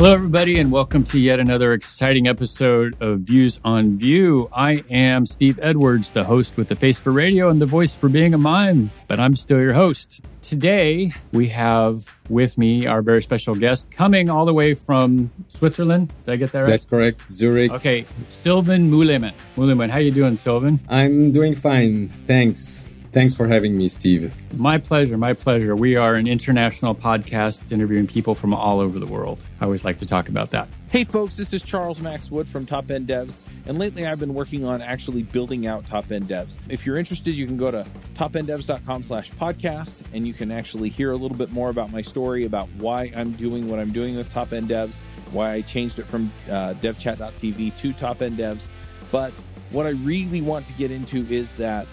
Hello, everybody, and welcome to yet another exciting episode of Views on Vue. I am Steve Edwards, the host with the face for radio and the voice for being a mime, but I'm still your host. Today, we have with me our very special guest coming all the way from Switzerland. Did I get that right? That's correct, Zurich. Okay, Sylvan Muleman. Muleman, how you doing, Sylvan? I'm doing fine, thanks. Thanks for having me, Steve. My pleasure. My pleasure. We are an international podcast interviewing people from all over the world. I always like to talk about that. Hey, folks, this is Charles Max Wood from Top End Devs. And lately I've been working on actually building out Top End Devs. If you're interested, you can go to topenddevs.com slash podcast and you can actually hear a little bit more about my story, about why I'm doing what I'm doing with Top End Devs, why I changed it from uh, devchat.tv to Top End Devs. But what I really want to get into is that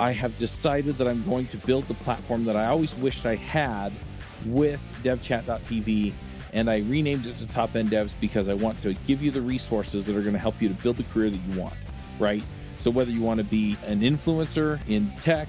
I have decided that I'm going to build the platform that I always wished I had with devchat.tv and I renamed it to Top End Devs because I want to give you the resources that are going to help you to build the career that you want, right? So whether you want to be an influencer in tech,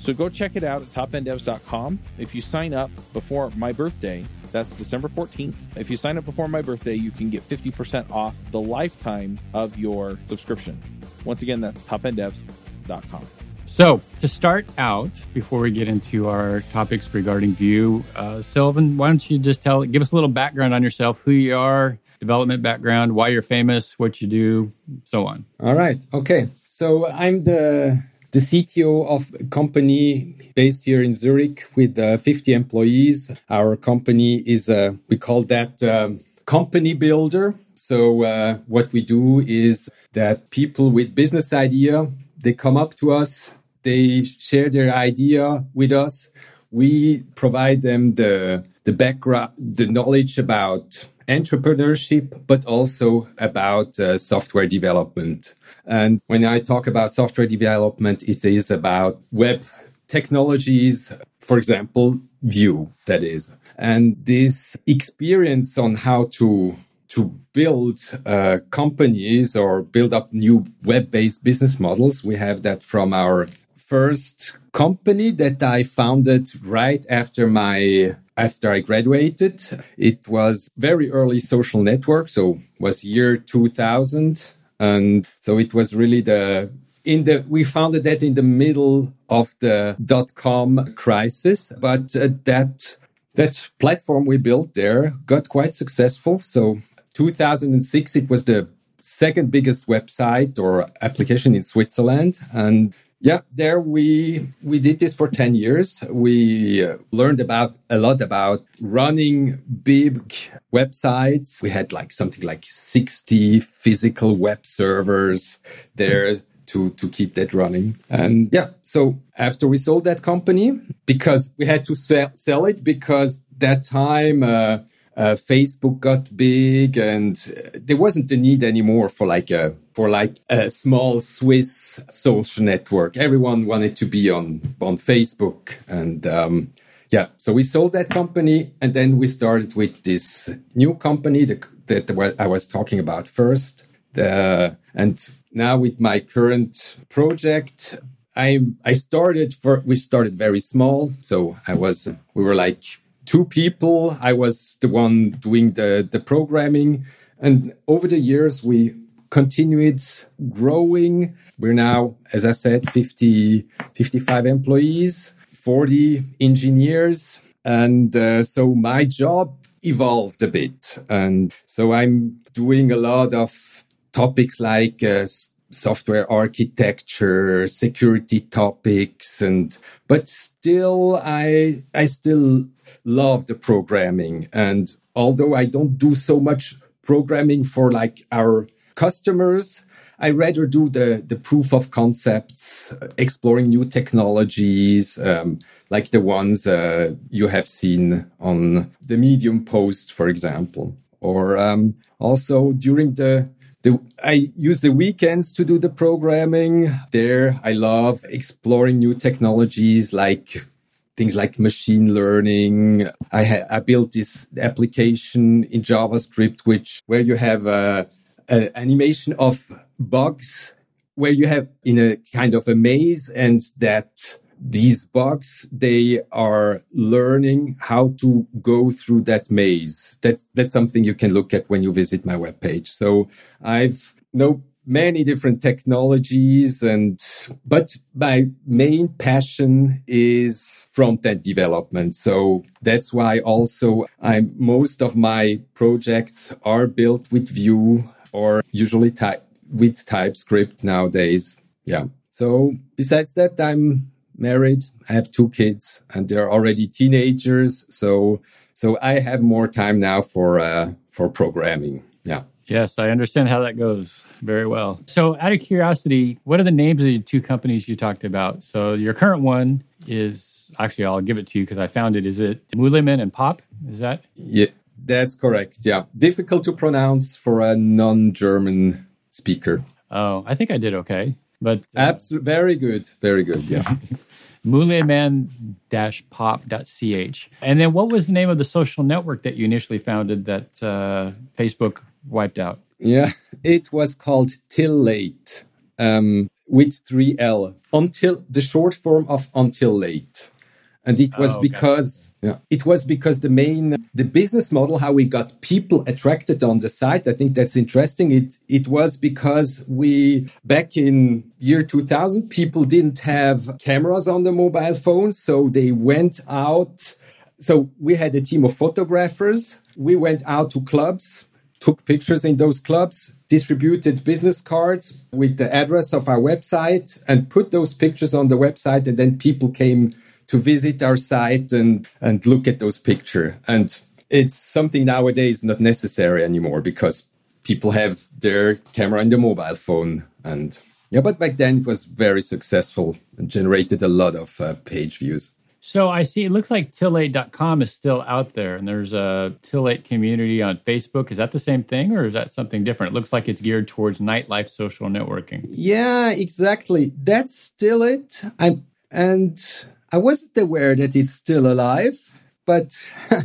So go check it out at topenddevs.com. If you sign up before my birthday, that's December 14th. If you sign up before my birthday, you can get 50% off the lifetime of your subscription. Once again, that's topenddevs.com. So, to start out, before we get into our topics regarding Vue, uh, Sylvan, why don't you just tell, give us a little background on yourself, who you are, development background, why you're famous, what you do, so on. All right. Okay. So, I'm the the CTO of a company based here in Zurich with uh, 50 employees. Our company is, uh, we call that um, company builder. So uh, what we do is that people with business idea, they come up to us, they share their idea with us. We provide them the, the background, the knowledge about entrepreneurship, but also about uh, software development. And when I talk about software development, it is about web technologies, for example, Vue, that is. And this experience on how to to build uh, companies or build up new web-based business models, we have that from our first company that I founded right after my after I graduated. It was very early social network, so was year 2000 and so it was really the in the we founded that in the middle of the dot com crisis. But uh, that that platform we built there got quite successful. So 2006 it was the second biggest website or application in Switzerland. And yeah, there we we did this for 10 years. We uh, learned about a lot about running big websites. We had like something like 60 physical web servers there to to keep that running. And yeah, so after we sold that company because we had to sell, sell it because that time uh, uh, Facebook got big and there wasn't the need anymore for like a for like a small Swiss social network. Everyone wanted to be on on Facebook and um, yeah, so we sold that company and then we started with this new company that, that I was talking about first. The, and now with my current project, I I started for we started very small, so I was we were like two people. I was the one doing the, the programming. And over the years, we continued growing. We're now, as I said, 50, 55 employees, 40 engineers. And uh, so my job evolved a bit. And so I'm doing a lot of topics like uh, software architecture, security topics, and but still I I still love the programming. And although I don't do so much programming for like our customers, I rather do the, the proof of concepts, exploring new technologies, um, like the ones uh, you have seen on the Medium post, for example. Or um, also during the the, I use the weekends to do the programming. There, I love exploring new technologies like things like machine learning. I, ha- I built this application in JavaScript, which where you have a, a animation of bugs where you have in a kind of a maze and that these bugs they are learning how to go through that maze. That's that's something you can look at when you visit my webpage. So i've no many different technologies and but my main passion is front end development. So that's why also i'm most of my projects are built with vue or usually type with typescript nowadays. Yeah. So besides that i'm married i have two kids and they're already teenagers so so i have more time now for uh for programming yeah Yes, I understand how that goes very well. So, out of curiosity, what are the names of the two companies you talked about? So, your current one is actually, I'll give it to you because I found it. Is it Muleman and Pop? Is that? Yeah, that's correct. Yeah. Difficult to pronounce for a non German speaker. Oh, I think I did okay. But uh, absolutely very good. Very good. Yeah. muleman-pop.ch. And then what was the name of the social network that you initially founded that uh, Facebook wiped out? Yeah, it was called Tilllate um, with 3L. Until the short form of Until Late. And it was oh, because yeah. It was because the main the business model how we got people attracted on the site I think that's interesting. It it was because we back in year 2000 people didn't have cameras on the mobile phones so they went out. So we had a team of photographers. We went out to clubs took pictures in those clubs distributed business cards with the address of our website and put those pictures on the website and then people came to visit our site and and look at those pictures. And it's something nowadays not necessary anymore because people have their camera in their mobile phone. And yeah but back then it was very successful and generated a lot of uh, page views. So i see it looks like tilllate.com is still out there and there's a tilllate community on facebook. Is that the same thing or is that something different? It looks like it's geared towards nightlife social networking. Yeah exactly. That's still it i'm and I wasn't aware that it's still alive, but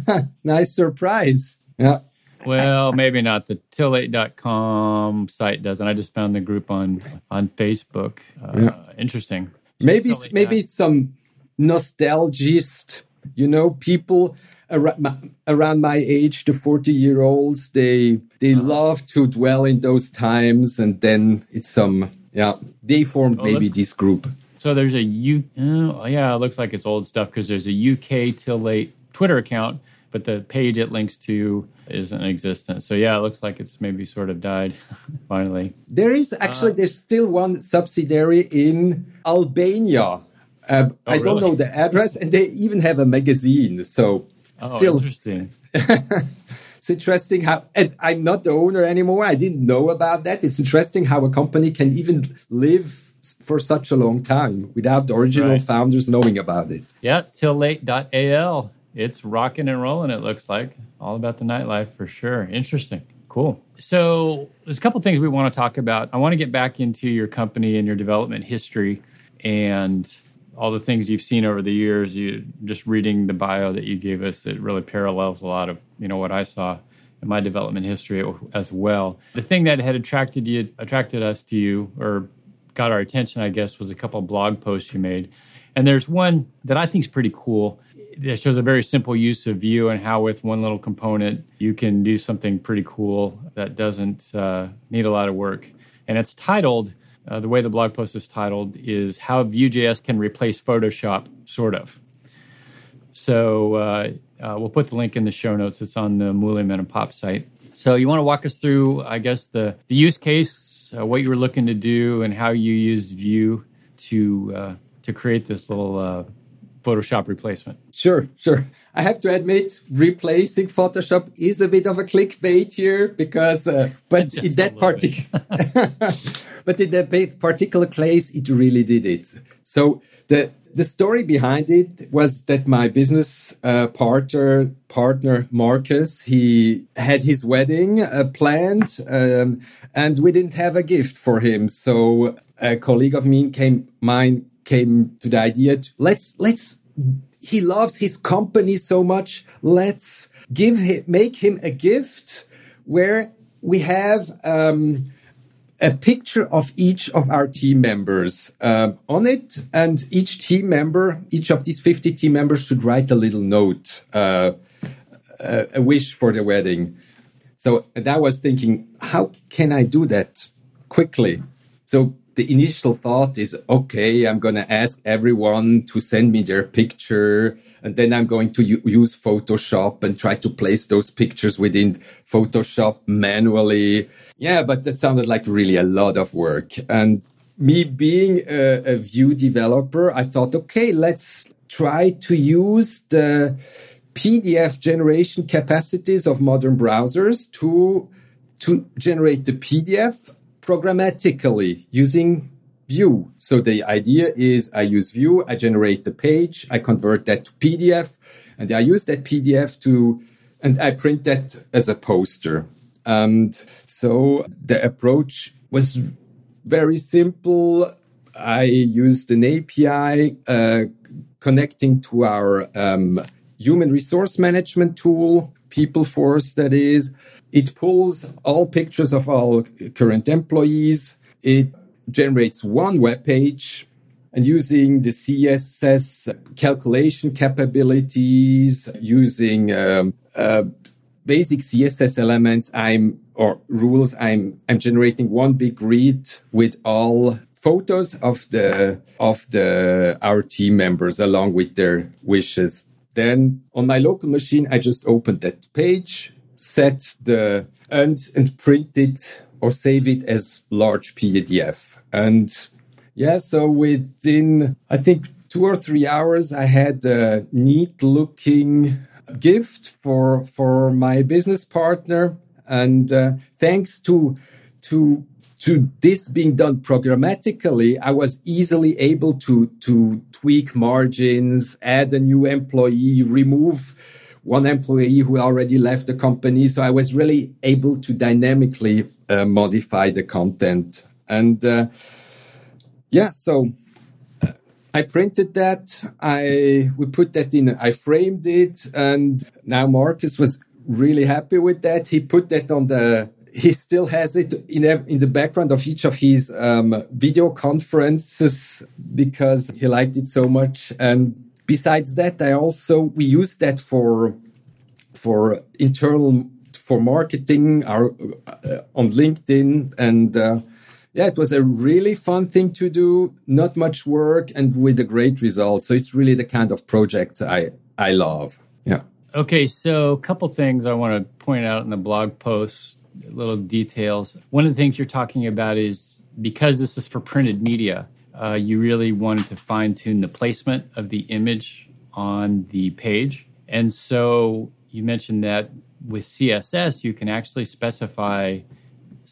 nice surprise. Yeah. Well, maybe not. The tilllate.com site doesn't. I just found the group on on Facebook. Uh, yeah. Interesting. maybe maybe some nostalgist, you know, people around my, around my age, the 40 year olds, they they uh-huh. love to dwell in those times and then it's some yeah, they formed maybe this group. So there's a U. Oh, yeah, it looks like it's old stuff because there's a UK tilllate Twitter account, but the page it links to isn't existent. So yeah, it looks like it's maybe sort of died finally. There is actually uh, there's still one subsidiary in Albania. Uh, oh, I don't know the address, and they even have a magazine. So oh, still interesting. it's interesting how and I'm not the owner anymore. I didn't know about that. It's interesting how a company can even live for such a long time without the original right. founders knowing about it. Yeah, tilllate.al. It's rocking and rolling, it looks like. All about the nightlife for sure. Interesting. Cool. So there's a couple things we want to talk about. I want to get back into your company and your development history and all the things you've seen over the years. You just reading the bio that you gave us, it really parallels a lot of, you know, what I saw in my development history as well. The thing that had attracted you attracted us to you or got our attention, I guess, was a couple blog posts you made. And there's one that I think is pretty cool that shows a very simple use of Vue and how, with one little component, you can do something pretty cool that doesn't uh, need a lot of work. And it's titled, uh, the way the blog post is titled is How Vue.js Can Replace Photoshop, sort of. So uh, uh, we'll put the link in the show notes. It's on the Muleman and Pop site. So you want to walk us through, I guess, the, the use case uh, what you were looking to do and how you used Vue to uh, to create this little uh, Photoshop replacement. Sure, sure. I have to admit, replacing Photoshop is a bit of a clickbait here because, uh, but in that particular, but in that particular case, it really did it. So the the story behind it was that my business uh, partner partner Marcus he had his wedding uh, planned um, and we didn't have a gift for him so a colleague of mine came mine came to the idea to, let's let's he loves his company so much. Let's give him, make him a gift where we have um, a picture of each of our team members um, on it, and each team member, each of these 50 team members, should write a little note, uh, a, a wish for the wedding. So, and I was thinking, how can I do that quickly? So the initial thought is, okay, I'm going to ask everyone to send me their picture. And then I'm going to use Photoshop and try to place those pictures within Photoshop manually. Yeah, but that sounded like really a lot of work. And me being a, a Vue developer, I thought, okay, let's try to use the PDF generation capacities of modern browsers to to generate the PDF programmatically using Vue. So the idea is I use Vue, I generate the page, I convert that to PDF, and I use that PDF to, and I print that as a poster. And so the approach was very simple. I used an API uh, connecting to our um, human resource management tool, PeopleForce, that is. It pulls all pictures of all current employees. It generates one web page and using the CSS calculation capabilities, using um, uh, basic CSS elements, I'm or rules, I'm I'm generating one big read with all photos of the of the our team members along with their wishes. Then on my local machine, I just opened that page, set the and and print it or save it as large PDF. And yeah, so within I think two or three hours, I had a neat looking gift for for my business partner. And uh, thanks to to to this being done programmatically, I was easily able to to tweak margins, add a new employee, remove one employee who already left the company. So I was really able to dynamically uh, modify the content. And uh, yeah, so uh, I printed that. I we put that in. I framed it, and now Marcus was really happy with that. He put that on the. He still has it in in the background of each of his um, video conferences because he liked it so much. And besides that, I also we use that for for internal for marketing our uh, on LinkedIn and. Uh, yeah, it was a really fun thing to do, not much work and with a great result. So it's really the kind of project I, I love. Yeah. Okay, so a couple things I want to point out in the blog post, little details. One of the things you're talking about is because this is for printed media, uh, you really wanted to fine tune the placement of the image on the page. And so you mentioned that with CSS, you can actually specify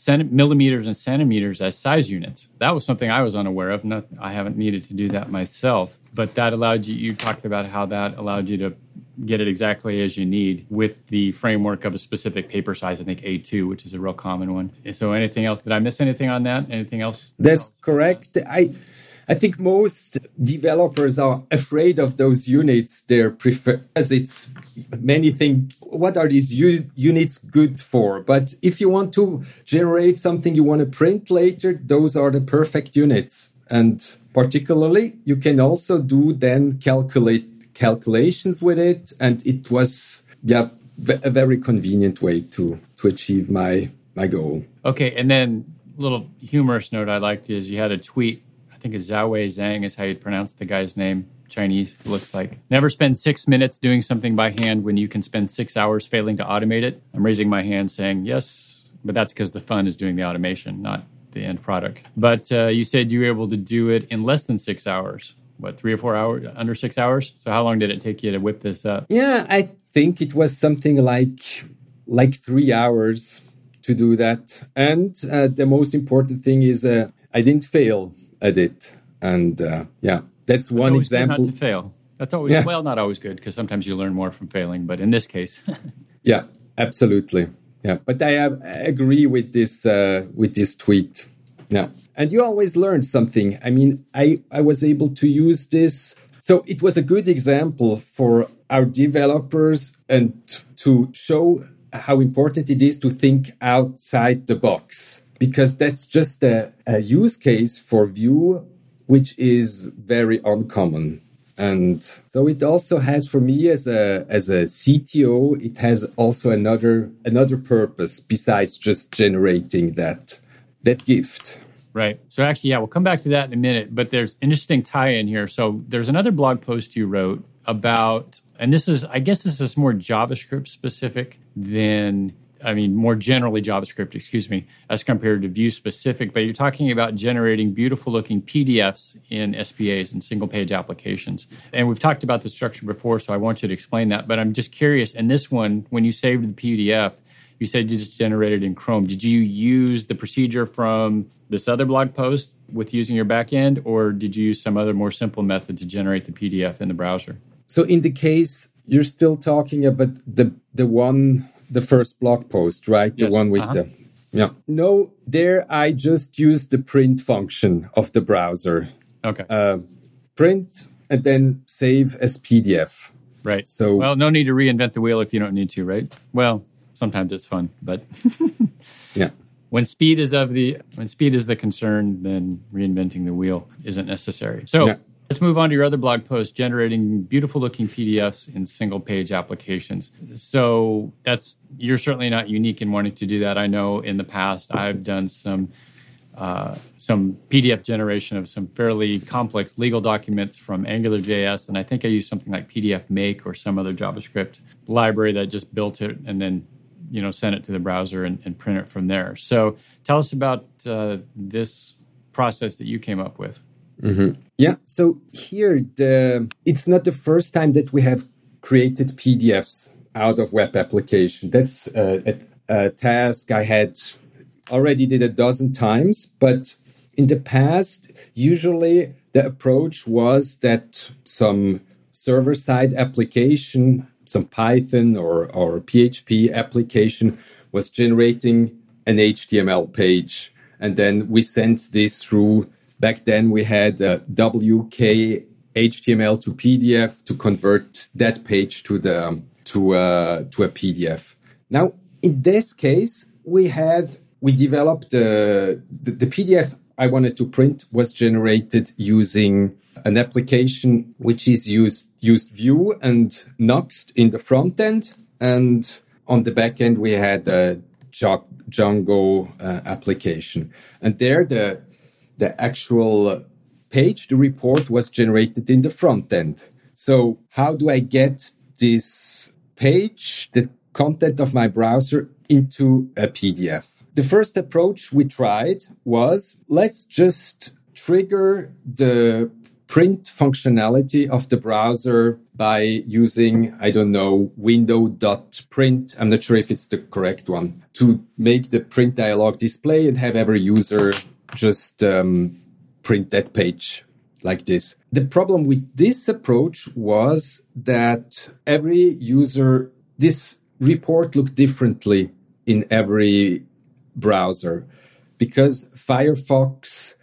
millimeters and centimeters as size units. That was something I was unaware of. Not, I haven't needed to do that myself, but that allowed you. You talked about how that allowed you to get it exactly as you need with the framework of a specific paper size. I think A2, which is a real common one. So, anything else? Did I miss anything on that? Anything else? That's correct. I I think most developers are afraid of those units. They're prefer as it's many think, what are these units good for? But if you want to generate something you want to print later, those are the perfect units. And particularly, you can also do then calculate calculations with it. And it was, yeah, a very convenient way to, to achieve my, my goal. Okay. And then a little humorous note I liked is you had a tweet I think it's Wei Zhang is how you pronounce the guy's name. Chinese looks like. Never spend six minutes doing something by hand when you can spend six hours failing to automate it. I'm raising my hand saying yes, but that's because the fun is doing the automation, not the end product. But uh, you said you were able to do it in less than six hours. What, three or four hours, under six hours? So how long did it take you to whip this up? Yeah, I think it was something like like three hours to do that. And uh, the most important thing is uh, I didn't fail at it. And uh, yeah, that's one example. Not to fail. That's always yeah. well, not always good because sometimes you learn more from failing. But in this case, yeah, absolutely. Yeah, but I, agree with this uh, with this tweet. Yeah, and you always learn something. I mean, I I was able to use this So it was a good example for our developers and to show how important it is to think outside the box because that's just a, a use case for Vue which is very uncommon. And so it also has for me as a as a CTO, it has also another another purpose besides just generating that that gift. Right. So actually, yeah, we'll come back to that in a minute. But there's interesting tie-in here. So there's another blog post you wrote about, and this is, I guess, this is more JavaScript specific than I mean, more generally JavaScript, excuse me, as compared to Vue specific, but you're talking about generating beautiful looking PDFs in SPAs and single page applications. And we've talked about the structure before, so I want you to explain that. But I'm just curious, in this one, when you saved the PDF, you said you just generated in Chrome. Did you use the procedure from this other blog post with using your backend, or did you use some other more simple method to generate the PDF in the browser? So in the case you're still talking about the the one the first blog post, right? Yes. The one with uh-huh. the yeah. No, there I just use the print function of the browser. Okay. Uh, print and then save as PDF. Right. So well, no need to reinvent the wheel if you don't need to, right? Well, sometimes it's fun, but yeah. When speed is of the when speed is the concern, then reinventing the wheel isn't necessary. So yeah. Let's move on to your other blog post, generating beautiful looking PDFs in single page applications. So that's you're certainly not unique in wanting to do that. I know in the past I've done some uh, some PDF generation of some fairly complex legal documents from AngularJS, and I think I used something like pdfmake or some other JavaScript library that just built it and then you know send it to the browser and, and print it from there. So tell us about uh, this process that you came up with. Mm-hmm. Yeah. So here, the it's not the first time that we have created PDFs out of web application. That's uh, a, a task I had already did a dozen times, but in the past, usually the approach was that some server side application, some Python or, or PHP application was generating an HTML page. And then we sent this through Back then, we had uh, WK HTML to PDF to convert that page to the um, to uh, to a PDF. Now, in this case, we had we developed uh, the, the PDF I wanted to print was generated using an application which is used used Vue and Nuxt in the front end, and on the back end we had a Django uh, application, and there the the actual page, the report was generated in the front end. So how do I get this page, the content of my browser into a PDF? The first approach we tried was let's just trigger the print functionality of the browser by using, I don't know, window.print. I'm not sure if it's the correct one to make the print dialog display and have every user just um, print that page like this. The problem with this approach was that every user, this report looked differently in every browser because Firefox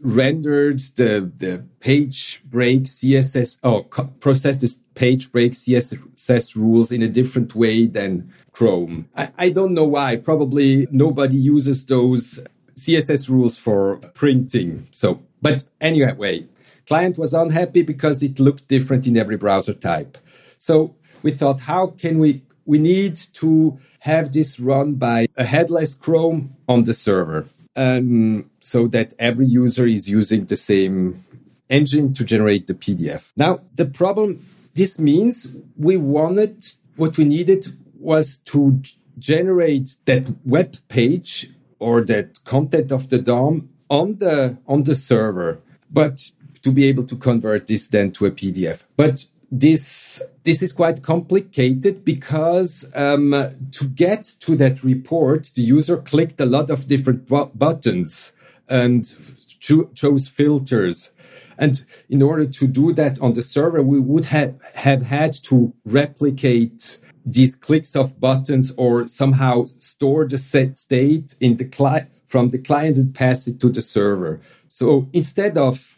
rendered the, the page break CSS, or oh, processed this page break CSS rules in a different way than Chrome. I, I don't know why. Probably nobody uses those CSS rules for printing. So, but anyway, client was unhappy because it looked different in every browser type. So we thought, how can we, we need to have this run by a headless Chrome on the server. Um, so that every user is using the same engine to generate the PDF. Now, the problem, this means we wanted, what we needed was to generate that web page or that content of the DOM on the on the server, but to be able to convert this then to a PDF. But this this is quite complicated because um, to get to that report, the user clicked a lot of different bu- buttons and cho- chose filters. And in order to do that on the server, we would have, have had to replicate these clicks of buttons or somehow store the set state in the client from the client and pass it to the server. So instead of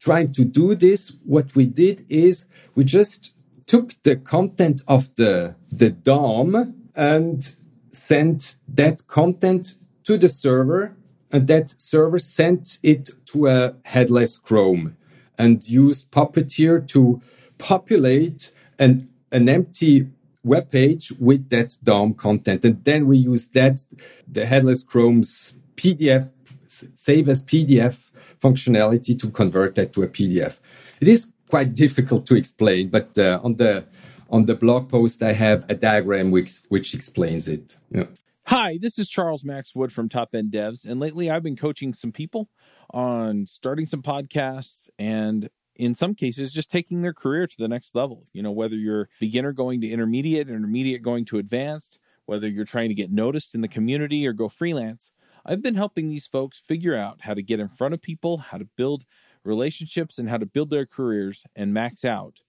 trying to do this, what we did is we just took the content of the, the DOM and sent that content to the server and that server sent it to a headless Chrome and used Puppeteer to populate an, an empty web page with that DOM content. And then we use that, the headless Chrome's PDF, save as PDF functionality to convert that to a PDF. It is quite difficult to explain, but uh, on the on the blog post I have a diagram which which explains it. Yeah. Hi, this is Charles Max Wood from Top End Devs, and lately I've been coaching some people on starting some podcasts and in some cases just taking their career to the next level. You know, whether you're beginner going to intermediate, intermediate going to advanced, whether you're trying to get noticed in the community or go freelance, I've been helping these folks figure out how to get in front of people, how to build relationships and how to build their careers and max out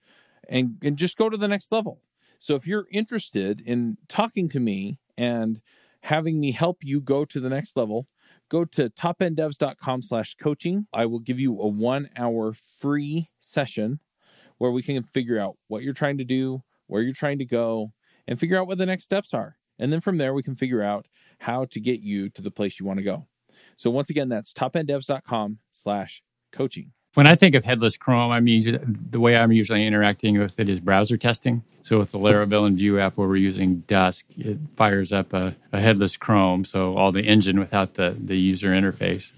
and, and just go to the next level. So if you're interested in talking to me and having me help you go to the next level, go to topenddevs.com slash coaching. I will give you a one hour free session where we can figure out what you're trying to do, where you're trying to go, and figure out what the next steps are. And then from there, we can figure out how to get you to the place you want to go. So once again, that's topenddevs.com slash coaching. When I think of headless Chrome, I mean the way I'm usually interacting with it is browser testing. So with the Laravel and Vue app where we're using Dusk, it fires up a, a headless Chrome, so all the engine without the the user interface,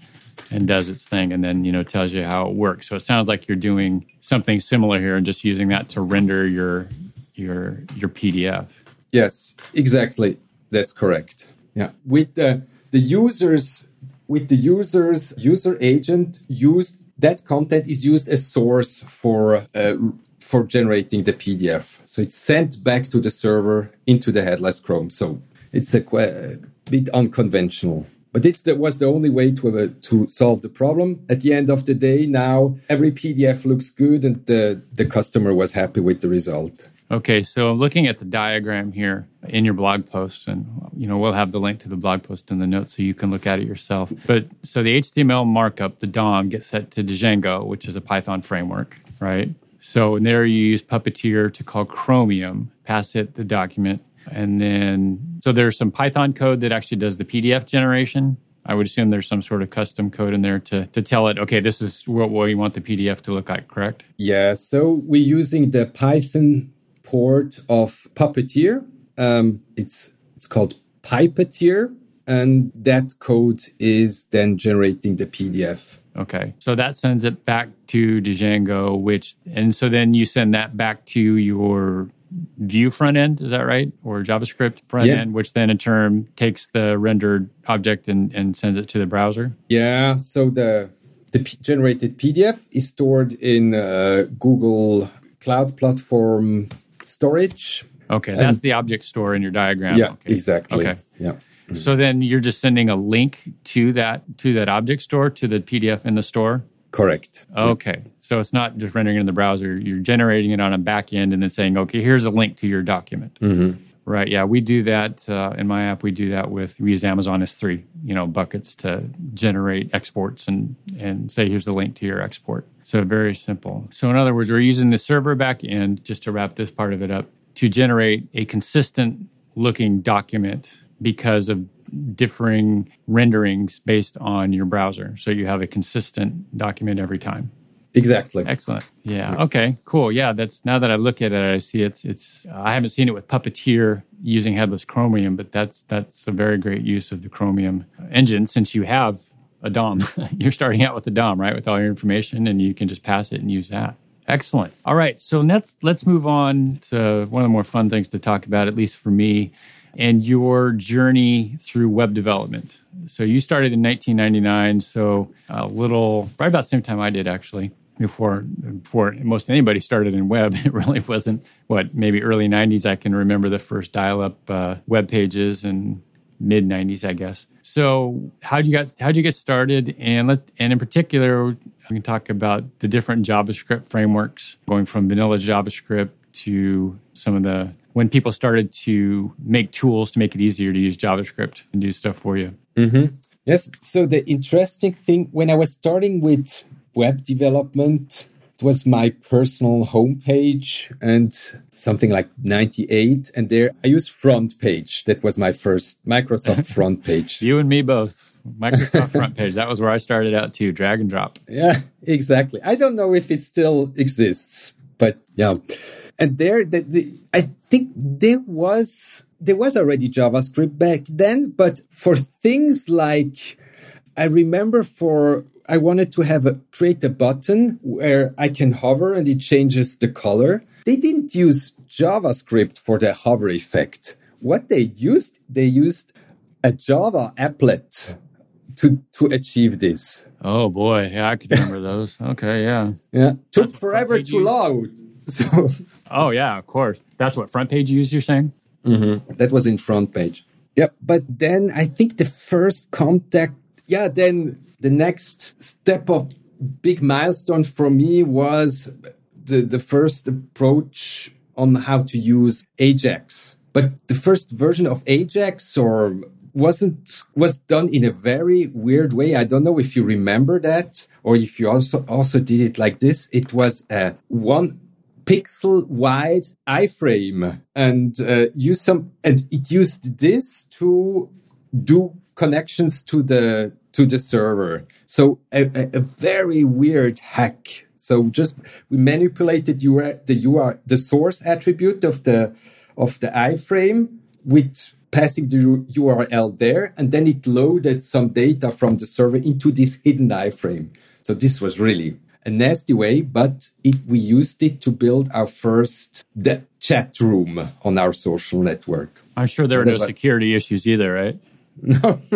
and does its thing, and then you know tells you how it works. So it sounds like you're doing something similar here, and just using that to render your your your PDF. Yes, exactly. That's correct. Yeah, with the the users with the users user agent used that content is used as source for uh, for generating the PDF. So it's sent back to the server into the headless Chrome. So it's a, bit unconventional. But it was the only way to uh, to solve the problem. At the end of the day, now every PDF looks good, and the the customer was happy with the result. Okay, so looking at the diagram here in your blog post, and you know we'll have the link to the blog post in the notes so you can look at it yourself. But so the HTML markup, the DOM, gets set to Django, which is a Python framework, right? So there you use Puppeteer to call Chromium, pass it the document, and then so there's some Python code that actually does the PDF generation. I would assume there's some sort of custom code in there to, to tell it, okay, this is what we want the PDF to look like, correct? Yeah. So we're using the Python port of Puppeteer. Um, it's it's called Pyppeteer, and that code is then generating the PDF. Okay, so that sends it back to Django, which and so then you send that back to your Vue front end. Is that right, or JavaScript front yeah. end, which then in turn takes the rendered object and, and sends it to the browser. Yeah. So the the P- generated PDF is stored in uh, Google Cloud Platform storage. Okay, that's the object store in your diagram. Yeah, okay. exactly. Okay. Yeah. Mm-hmm. So then you're just sending a link to that to that object store to the PDF in the store. Correct. Okay. Yeah. So it's not just rendering it in the browser. You're generating it on a back end and then saying, okay, here's a link to your document. Mm-hmm. Right. Yeah. We do that uh, in my app. We do that with, we use Amazon S3, you know, buckets to generate exports and, and say, here's the link to your export. So very simple. So in other words, we're using the server back end, just to wrap this part of it up, to generate a consistent looking document because of differing renderings based on your browser. So you have a consistent document every time. Exactly. Excellent. Yeah. Okay. Cool. Yeah. That's now that I look at it, I see it's it's. I haven't seen it with Puppeteer using headless Chromium, but that's that's a very great use of the Chromium engine since you have a DOM. You're starting out with a DOM, right, with all your information, and you can just pass it and use that. Excellent. All right. So let's let's move on to one of the more fun things to talk about, at least for me, and your journey through web development. So you started in 1999, so a little right about the same time I did actually before before most anybody started in web. It really wasn't what maybe early '90s. I can remember the first dial-up uh, web pages and mid '90s, I guess. So how did you get how did you get started? And let and in particular, we can talk about the different JavaScript frameworks, going from vanilla JavaScript to some of the when people started to make tools to make it easier to use JavaScript and do stuff for you. Mm-hmm. Yes. So the interesting thing when I was starting with web development. It was my personal homepage and something like 98. And there I used FrontPage. That was my first Microsoft FrontPage. you and me both. Microsoft FrontPage. That was where I started out too. Drag and drop. Yeah, exactly. I don't know if it still exists, but yeah. And there, the, the, I think there was there was already JavaScript back then, but for things like I remember for I wanted to have a create a button where I can hover and it changes the color. They didn't use JavaScript for the hover effect. What they used, they used a Java applet to to achieve this. Oh boy, yeah, I can remember those. Okay, yeah, yeah. Took forever to long. So. Oh yeah, of course. That's what FrontPage used. You're saying? Mm-hmm. That was in FrontPage. Yep. But then I think the first contact. Yeah. Then the next step of big milestone for me was the the first approach on how to use Ajax. But the first version of Ajax or wasn't was done in a very weird way. I don't know if you remember that or if you also also did it like this. It was a one pixel wide iframe and uh, use some and it used this to do connections to the to the server. So a, a, a very weird hack. So just we manipulated UR, the UR the source attribute of the of the iframe with passing the URL there, and then it loaded some data from the server into this hidden iframe. So this was really a nasty way, but it, we used it to build our first chat room on our social network. I'm sure there were no security issues either, right? No,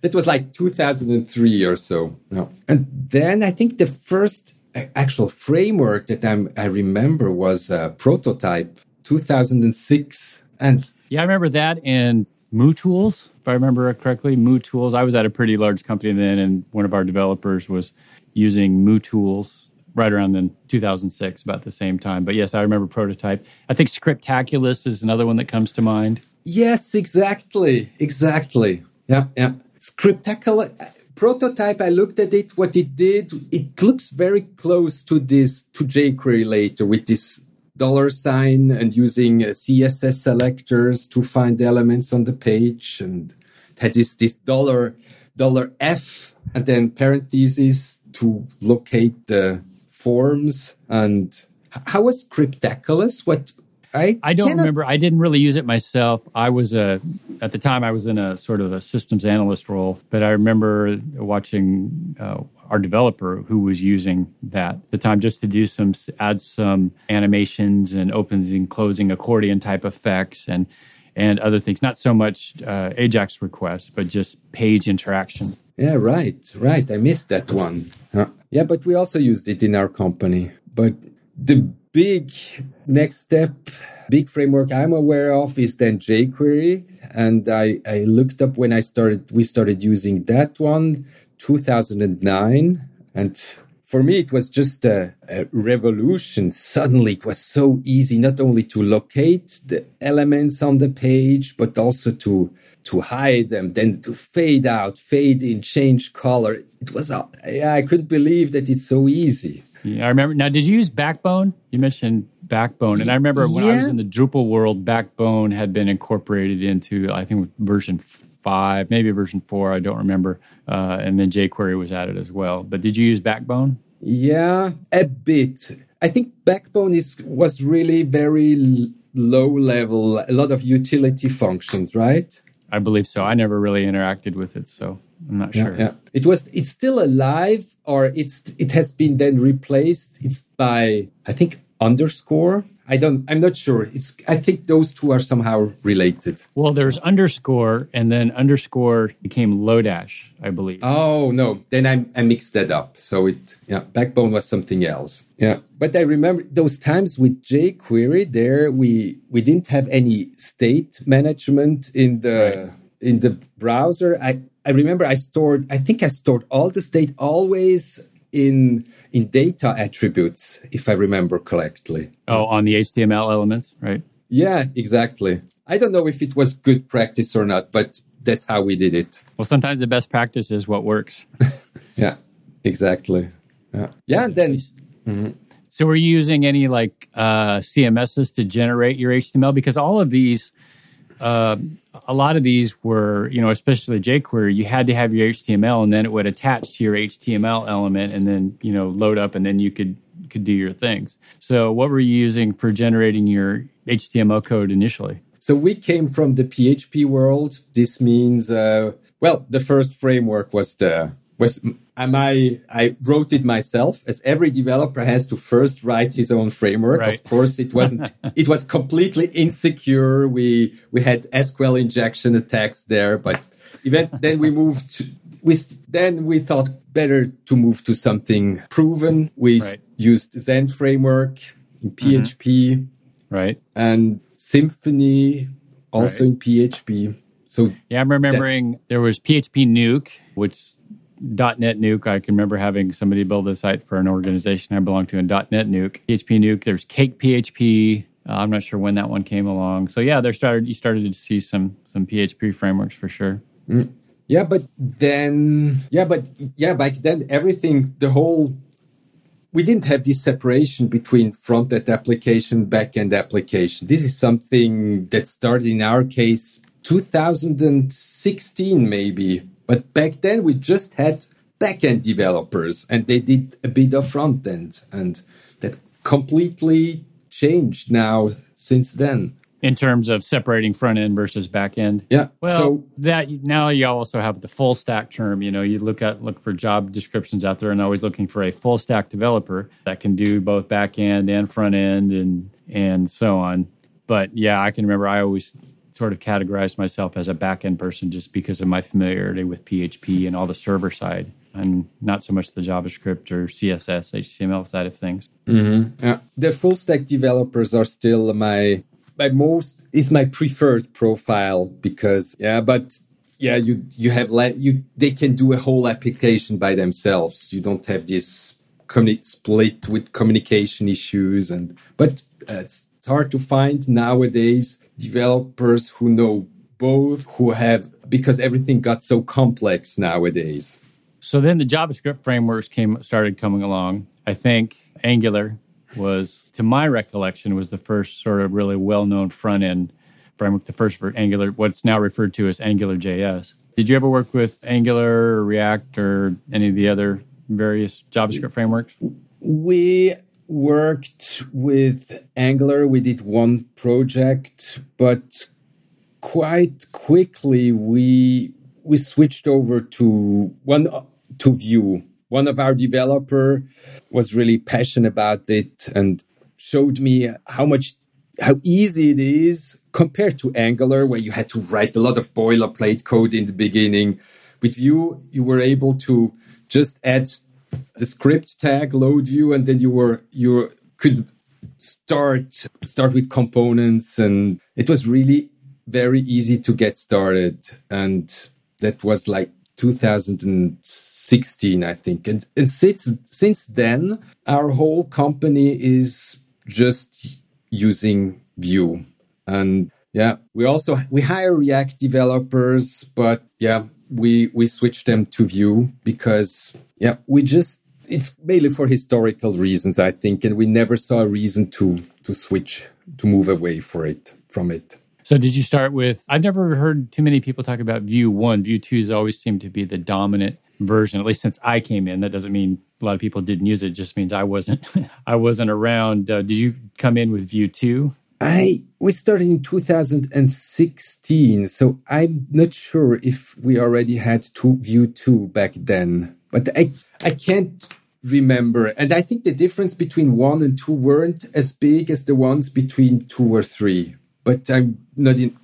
that was like 2003 or so. No. And then I think the first actual framework that I'm, I remember was a prototype 2006. And yeah, I remember that and MooTools, if I remember correctly. MooTools. I was at a pretty large company then, and one of our developers was using MooTools right around then 2006, about the same time. But yes, I remember prototype. I think Scriptaculous is another one that comes to mind. Yes, exactly, exactly. Yeah, yeah. Scriptaculous prototype. I looked at it. What it did, it looks very close to this to jQuery later with this dollar sign and using uh, CSS selectors to find elements on the page and had this this dollar dollar F and then parentheses to locate the forms and how was Scriptaculous? What I I don't cannot... remember. I didn't really use it myself. I was a at the time I was in a sort of a systems analyst role, but I remember watching uh, our developer who was using that at the time just to do some add some animations and opens and closing accordion type effects and and other things. Not so much uh, Ajax requests, but just page interaction. Yeah, right, right. I missed that one. Huh. Yeah, but we also used it in our company. But the big next step, big framework I'm aware of is then jQuery. And I, I looked up when I started, we started using that one 2009. And for me, it was just a, a, revolution. Suddenly, it was so easy not only to locate the elements on the page, but also to to hide them, then to fade out, fade in, change color. It was, uh, yeah, I couldn't believe that it's so easy. Yeah, I remember. Now, did you use Backbone? You mentioned Backbone, and I remember when yeah. I was in the Drupal world, Backbone had been incorporated into, I think, version five, maybe version four, I don't remember. Uh, and then jQuery was added as well. But did you use Backbone? Yeah, a bit. I think Backbone is was really very l- low level, a lot of utility functions, right? I believe so. I never really interacted with it, so I'm not yeah, sure. Yeah. It was it's still alive or it's it has been then replaced. It's by I think underscore I don't. I'm not sure. It's. I think those two are somehow related. Well, there's underscore, and then underscore became Lodash, I believe. Oh no, then I, I mixed that up. So it, yeah, Backbone was something else. Yeah, but I remember those times with jQuery. There, we we didn't have any state management in the right. in the browser. I I remember I stored. I think I stored all the state always in in data attributes, if I remember correctly. Oh, on the HTML elements, right? Yeah, exactly. I don't know if it was good practice or not, but that's how we did it. Well, sometimes the best practice is what works. yeah, exactly. Yeah, yeah and then. Mm-hmm. So, were you using any like uh, CMSs to generate your HTML? Because all of these, uh, a lot of these were, you know, especially jQuery, you had to have your HTML, and then it would attach to your HTML element, and then you know load up, and then you could could do your things. So, what were you using for generating your HTML code initially? So we came from the PHP world. This means, uh, well, the first framework was the was am I I wrote it myself as every developer has to first write his own framework. Right. Of course it wasn't it was completely insecure. We we had SQL injection attacks there, but event then we moved to we then we thought better to move to something proven. We right. used Zend framework in PHP. Mm-hmm. Right. And Symfony also right. in PHP. So yeah, I'm remembering there was PHP Nuke, which .NET Nuke. I can remember having somebody build a site for an organization I belong to in .NET Nuke. PHP Nuke. There's Cake PHP. Uh, I'm not sure when that one came along. So yeah, there started you started to see some some PHP frameworks for sure. Mm. Yeah, but then yeah, but yeah, back then everything the whole we didn't have this separation between front end application, back end application. This is something that started in our case 2016 maybe. But back then we just had backend developers and they did a bit of front end and that completely changed now since then in terms of separating front end versus back end. Yeah. Well, so, that now you also have the full stack term. You know, you look at look for job descriptions out there, and always looking for a full stack developer that can do both back end and front end, and and so on. But yeah, I can remember I always sort of categorized myself as a back end person just because of my familiarity with PHP and all the server side and not so much the JavaScript or CSS, HTML side of things. Mm-hmm. Yeah. The full stack developers are still my my most is my preferred profile because yeah, but yeah, you you have le- you they can do a whole application by themselves. You don't have this communi- split with communication issues and but uh, it's hard to find nowadays developers who know both who have because everything got so complex nowadays. So then the JavaScript frameworks came started coming along. I think Angular was, to my recollection, was the first sort of really well-known front end framework, the first for Angular, what's now referred to as Angular JS. Did you ever work with Angular or React or any of the other various JavaScript frameworks? We worked with Angular. We did one project, but quite quickly we we switched over to one to Vue one of our developer was really passionate about it and showed me how much how easy it is compared to Angular, where you had to write a lot of boilerplate code in the beginning. With Vue, you were able to just add the script tag, load Vue, and then you were you could start start with components, and it was really very easy to get started. And that was like 2016, I think. And, and since, since then, our whole company is just using Vue. And yeah, we also, we hire React developers, but yeah, we, we switch them to Vue because yeah, we just, it's mainly for historical reasons, I think. And we never saw a reason to, to switch, to move away for it, from it. So did you start with? I've never heard too many people talk about Vue One. Vue Two has always seemed to be the dominant version, at least since I came in. That doesn't mean a lot of people didn't use it. it just means I wasn't. I wasn't around. Uh, did you come in with Vue Two? I we started in 2016, so I'm not sure if we already had two Vue Two back then. But I I can't remember. And I think the difference between one and two weren't as big as the ones between two or three but I'm not in,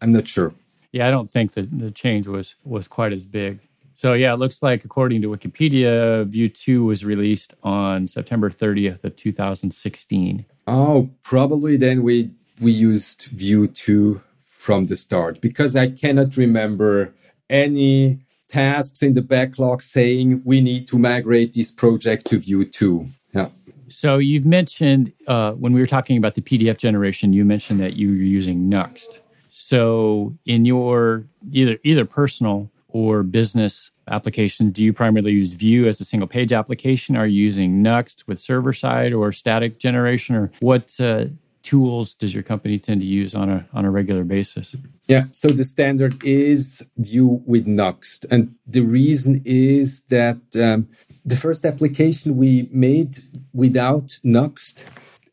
I'm not sure. Yeah, I don't think that the change was was quite as big. So yeah, it looks like according to Wikipedia, Vue 2 was released on September 30th of 2016. Oh, probably then we we used Vue 2 from the start because I cannot remember any tasks in the backlog saying we need to migrate this project to Vue 2. Yeah. So you've mentioned uh, when we were talking about the PDF generation, you mentioned that you were using Nuxt. So in your either either personal or business applications, do you primarily use Vue as a single page application? Are you using Nuxt with server side or static generation, or what uh, tools does your company tend to use on a on a regular basis? Yeah, so the standard is Vue with Nuxt, and the reason is that um, the first application we made without Nuxt,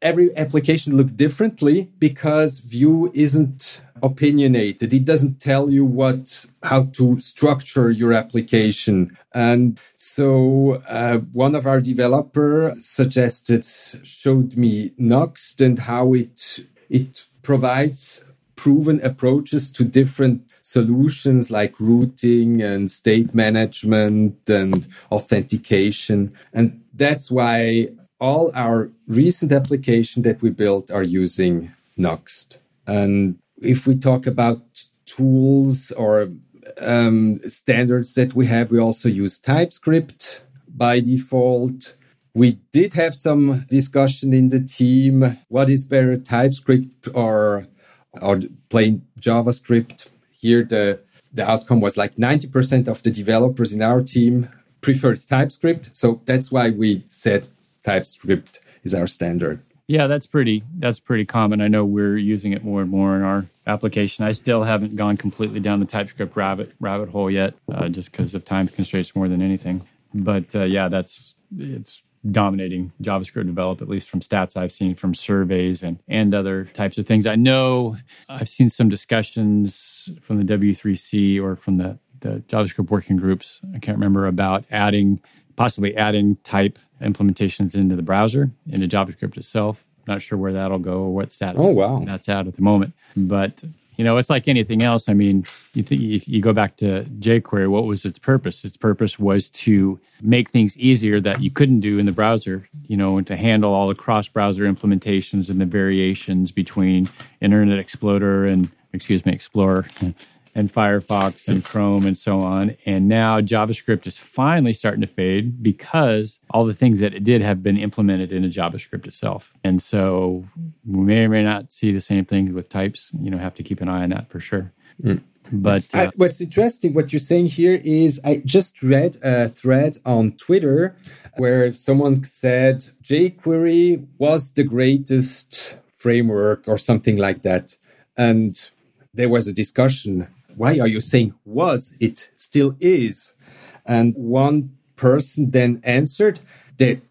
every application looked differently because Vue isn't opinionated. It doesn't tell you what how to structure your application. And so uh, one of our developer suggested showed me Nuxt and how it it provides proven approaches to different solutions like routing and state management and authentication. And that's why all our recent application that we built are using Nuxt. And if we talk about tools or um, standards that we have, we also use TypeScript by default. We did have some discussion in the team. What is better, TypeScript or or plain JavaScript? Here, the the outcome was like 90% of the developers in our team preferred TypeScript. So that's why we said TypeScript is our standard. Yeah, that's pretty that's pretty common. I know we're using it more and more in our application. I still haven't gone completely down the TypeScript rabbit rabbit hole yet, uh, just because of time constraints more than anything. But uh, yeah, that's it's dominating JavaScript develop, at least from stats I've seen from surveys and and other types of things. I know I've seen some discussions from the W3C or from the the JavaScript working groups. I can't remember about adding possibly adding type implementations into the browser, into JavaScript itself. Not sure where that'll go or what status oh, wow. that's at at the moment. But you know, it's like anything else. I mean, you think if you go back to jQuery, what was its purpose? Its purpose was to make things easier that you couldn't do in the browser, you know, and to handle all the cross-browser implementations and the variations between Internet Explorer and excuse me, Explorer and Firefox and Chrome and so on. And now JavaScript is finally starting to fade because all the things that it did have been implemented into JavaScript itself. And so we may or may not see the same thing with types. You know, have to keep an eye on that for sure. Mm. But uh, I, what's interesting, what you're saying here is I just read a thread on Twitter where someone said jQuery was the greatest framework or something like that. And there was a discussion why are you saying was? It still is. And one person then answered that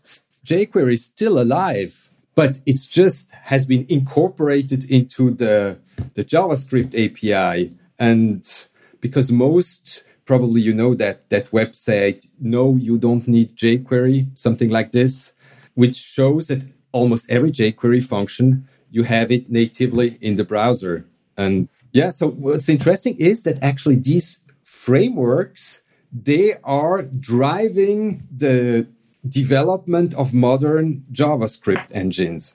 jQuery is still alive, but it's just has been incorporated into the, the JavaScript API. And because most probably you know that that website, no, you don't need jQuery, something like this, which shows that almost every jQuery function you have it natively in the browser. And yeah. So what's interesting is that actually these frameworks, they are driving the development of modern JavaScript engines.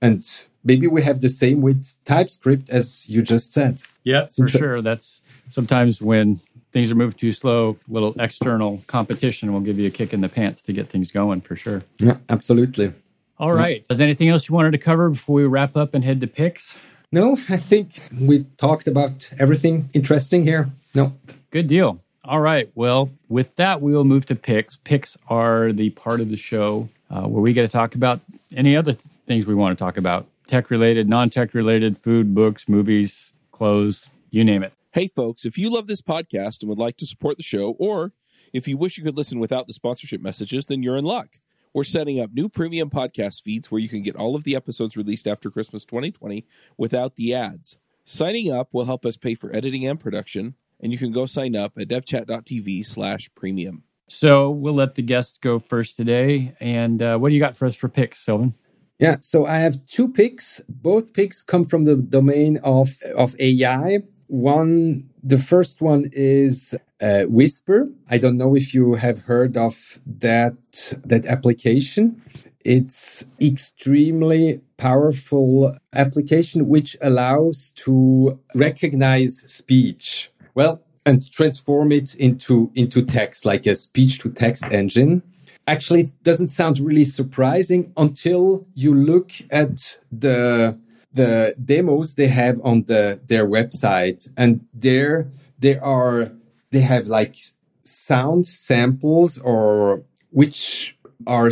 And maybe we have the same with TypeScript, as you just said. Yeah, for sure. That's sometimes when things are moving too slow, little external competition will give you a kick in the pants to get things going for sure. Yeah, absolutely. All right. Is there anything else you wanted to cover before we wrap up and head to picks? No, I think we talked about everything interesting here. No. Good deal. All right. Well, with that, we will move to picks. Picks are the part of the show uh, where we get to talk about any other th- things we want to talk about tech related, non tech related, food, books, movies, clothes, you name it. Hey, folks, if you love this podcast and would like to support the show, or if you wish you could listen without the sponsorship messages, then you're in luck. We're setting up new premium podcast feeds where you can get all of the episodes released after Christmas 2020 without the ads. Signing up will help us pay for editing and production, and you can go sign up at devchat.tv slash premium. So we'll let the guests go first today. And uh, what do you got for us for picks, Silvan? Yeah, so I have two picks. Both picks come from the domain of, of AI. One, the first one is uh, Whisper. I don't know if you have heard of that that application. It's extremely powerful application which allows to recognize speech. Well, and transform it into into text like a speech to text engine. Actually, it doesn't sound really surprising until you look at the the demos they have on the their website and there there are they have like sound samples or which are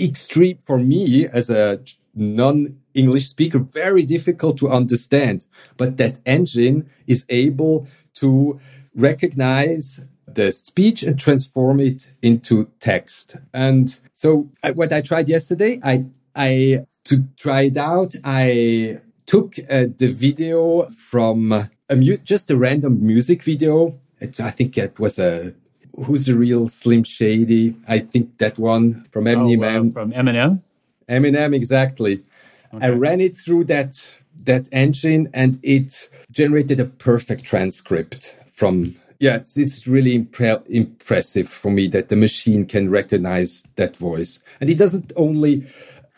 extreme for me as a non English speaker, very difficult to understand. But that engine is able to recognize the speech and transform it into text. And so what I tried yesterday, I, I, to try it out, I took uh, the video from a mu- just a random music video. It's, I think it was a who's the real Slim Shady? I think that one from Eminem. Oh, from Eminem. Eminem, exactly. Okay. I ran it through that that engine, and it generated a perfect transcript from. Yes, it's really impre- impressive for me that the machine can recognize that voice, and it doesn't only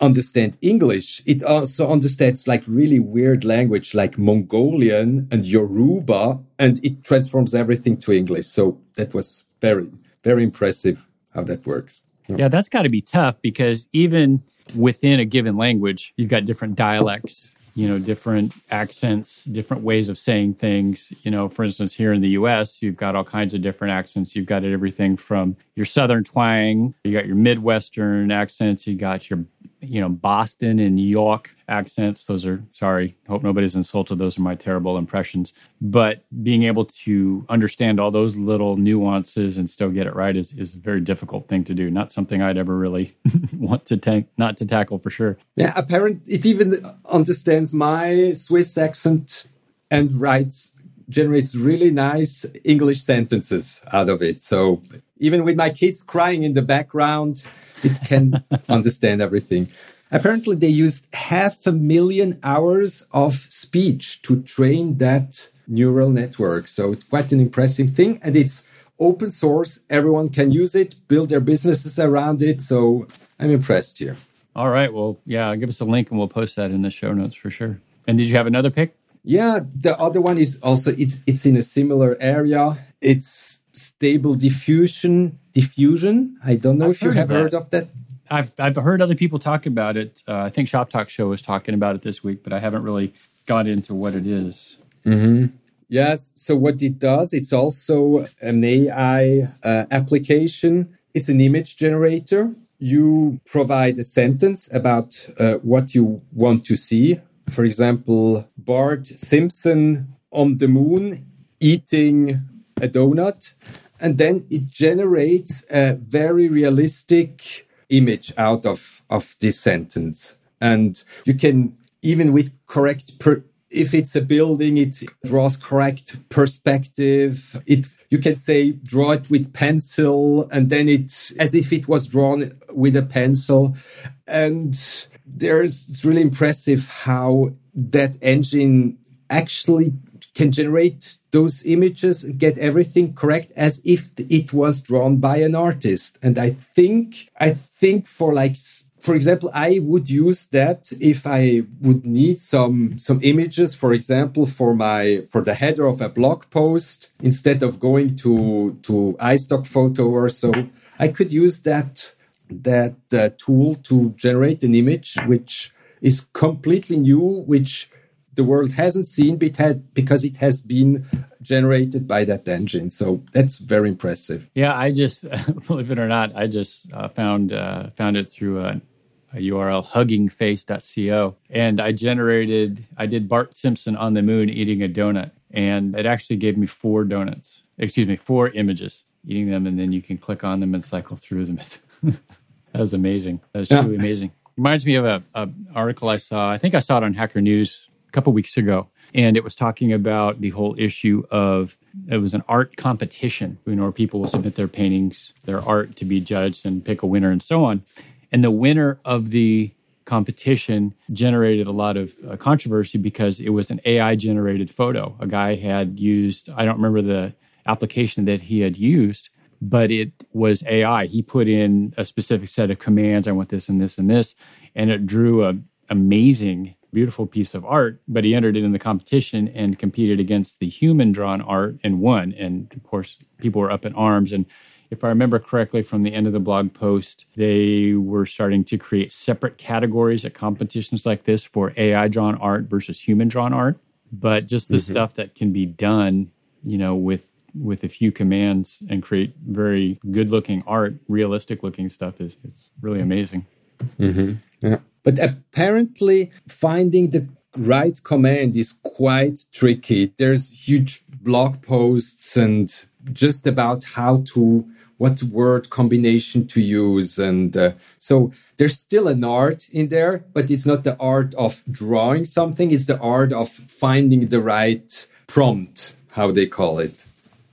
understand English, it also understands like really weird language like Mongolian and Yoruba, and it transforms everything to English. So that was very, very impressive how that works. Yeah, yeah that's got to be tough because even within a given language, you've got different dialects, you know, different accents, different ways of saying things. You know, for instance, here in the US, you've got all kinds of different accents. You've got everything from your Southern twang, you got your Midwestern accents, you got your you know, Boston and New York accents. Those are, sorry, hope nobody's insulted. Those are my terrible impressions. But being able to understand all those little nuances and still get it right is, is a very difficult thing to do. Not something I'd ever really want to take, not to tackle for sure. Yeah, apparently it even understands my Swiss accent and writes generates really nice English sentences out of it. So even with my kids crying in the background, it can understand everything. Apparently, they used half a million hours of speech to train that neural network. So it's quite an impressive thing. And it's open source. Everyone can use it, build their businesses around it. So I'm impressed here. All right. Well, yeah, give us a link and we'll post that in the show notes for sure. And did you have another pick? Yeah, the other one is also it's it's in a similar area. It's stable diffusion diffusion. I don't know I've if you have heard of that. I've I've heard other people talk about it. Uh, I think Shop Talk Show was talking about it this week, but I haven't really got into what it is. Mm-hmm. Yes. So what it does, it's also an AI uh, application. It's an image generator. You provide a sentence about uh, what you want to see for example, Bart Simpson on the moon eating a donut, and then it generates a very realistic image out of, of this sentence. And you can, even with correct per, if it's a building, it draws correct perspective. It you can say draw it with pencil, and then it's as if it was drawn with a pencil. And there's it's really impressive how that engine actually can generate those images and get everything correct as if it was drawn by an artist. And i think i think for like for example i would use that if i would need some some images for example for my for the header of a blog post instead of going to to istock photo or so. I could use that that uh, tool to generate an image which is completely new, which the world hasn't seen because it has been generated by that engine. So that's very impressive. Yeah, I just believe it or not, I just uh, found uh, found it through a, a URL huggingface.co, and I generated I did Bart Simpson on the moon eating a donut, and it actually gave me four donuts. Excuse me, four images eating them, and then you can click on them and cycle through them. that was amazing. That was truly amazing. Reminds me of a, a, article I saw. I think I saw it on Hacker News a couple weeks ago, and it was talking about the whole issue of it was an art competition. You know, where people will submit their paintings, their art to be judged and pick a winner and so on. And the winner of the competition generated a lot of uh, controversy because it was an AI generated photo. A guy had used, I don't remember the application that he had used, but it was AI. He put in a specific set of commands. I want this and this and this, and it drew a amazing, beautiful piece of art. But he entered it in the competition and competed against the human drawn art and won. And of course, people were up in arms. And if I remember correctly from the end of the blog post, they were starting to create separate categories at competitions like this for AI drawn art versus human drawn art. But just the mm-hmm. stuff that can be done, you know, with with a few commands and create very good looking art, realistic looking stuff is, is really amazing. Mm-hmm. Yeah. But apparently, finding the right command is quite tricky. There's huge blog posts and just about how to what word combination to use and uh, so there's still an art in there but it's not the art of drawing something it's the art of finding the right prompt how they call it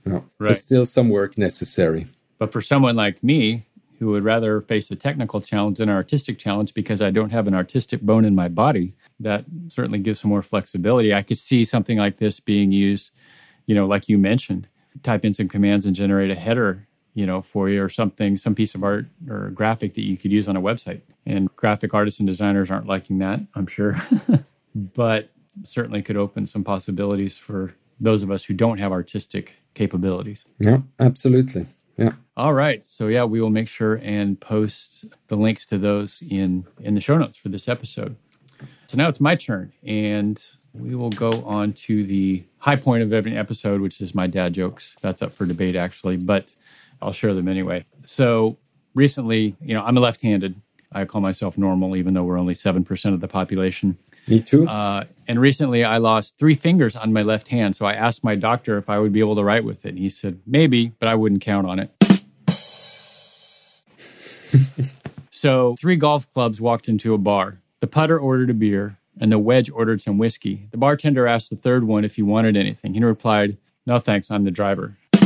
no, right. there's still some work necessary but for someone like me who would rather face a technical challenge than an artistic challenge because I don't have an artistic bone in my body. That certainly gives some more flexibility. I could see something like this being used, you know, like you mentioned, type in some commands and generate a header, you know, for you or something, some piece of art or graphic that you could use on a website. And graphic artists and designers aren't liking that, I'm sure. but certainly could open some possibilities for those of us who don't have artistic capabilities. Yeah, absolutely. Yeah. All right. So yeah, we will make sure and post the links to those in in the show notes for this episode. So now it's my turn and we will go on to the high point of every episode, which is my dad jokes. That's up for debate actually, but I'll share them anyway. So recently, you know, I'm a left-handed. I call myself normal, even though we're only 7% of the population. Me too. Uh, and recently I lost three fingers on my left hand. So I asked my doctor if I would be able to write with it. And he said, maybe, but I wouldn't count on it. so three golf clubs walked into a bar. The putter ordered a beer and the wedge ordered some whiskey. The bartender asked the third one if he wanted anything. He replied, no thanks, I'm the driver.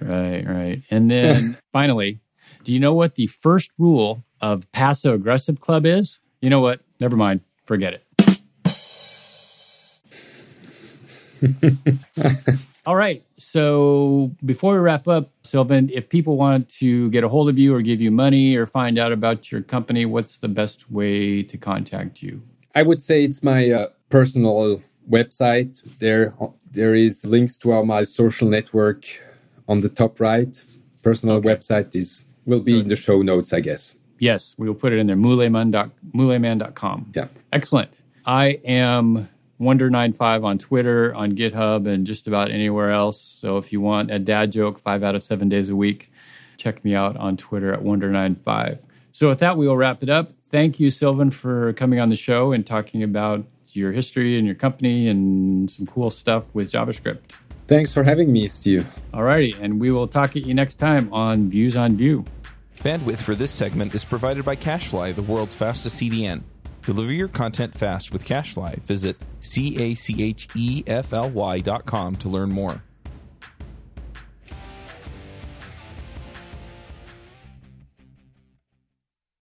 right, right. And then finally, do you know what the first rule of passive aggressive club is? You know what? Never mind. Forget it. All right. So before we wrap up, Silvan, if people want to get a hold of you or give you money or find out about your company, what's the best way to contact you? I would say it's my uh, personal website. There, there is links to all my social network on the top right. Personal okay. website is will be so in the show notes, I guess. Yes, we will put it in there. Muleman.com. Yeah. Excellent. I am Wonder95 on Twitter, on GitHub, and just about anywhere else. So if you want a dad joke five out of seven days a week, check me out on Twitter at Wonder95. So with that, we will wrap it up. Thank you, Silvan, for coming on the show and talking about your history and your company and some cool stuff with JavaScript. Thanks for having me, Steve. All righty, and we will talk at you next time on Views on Vue. Bandwidth for this segment is provided by CacheFly, the world's fastest CDN. Deliver your content fast with CacheFly. Visit C A C H E F L Y dot com to learn more.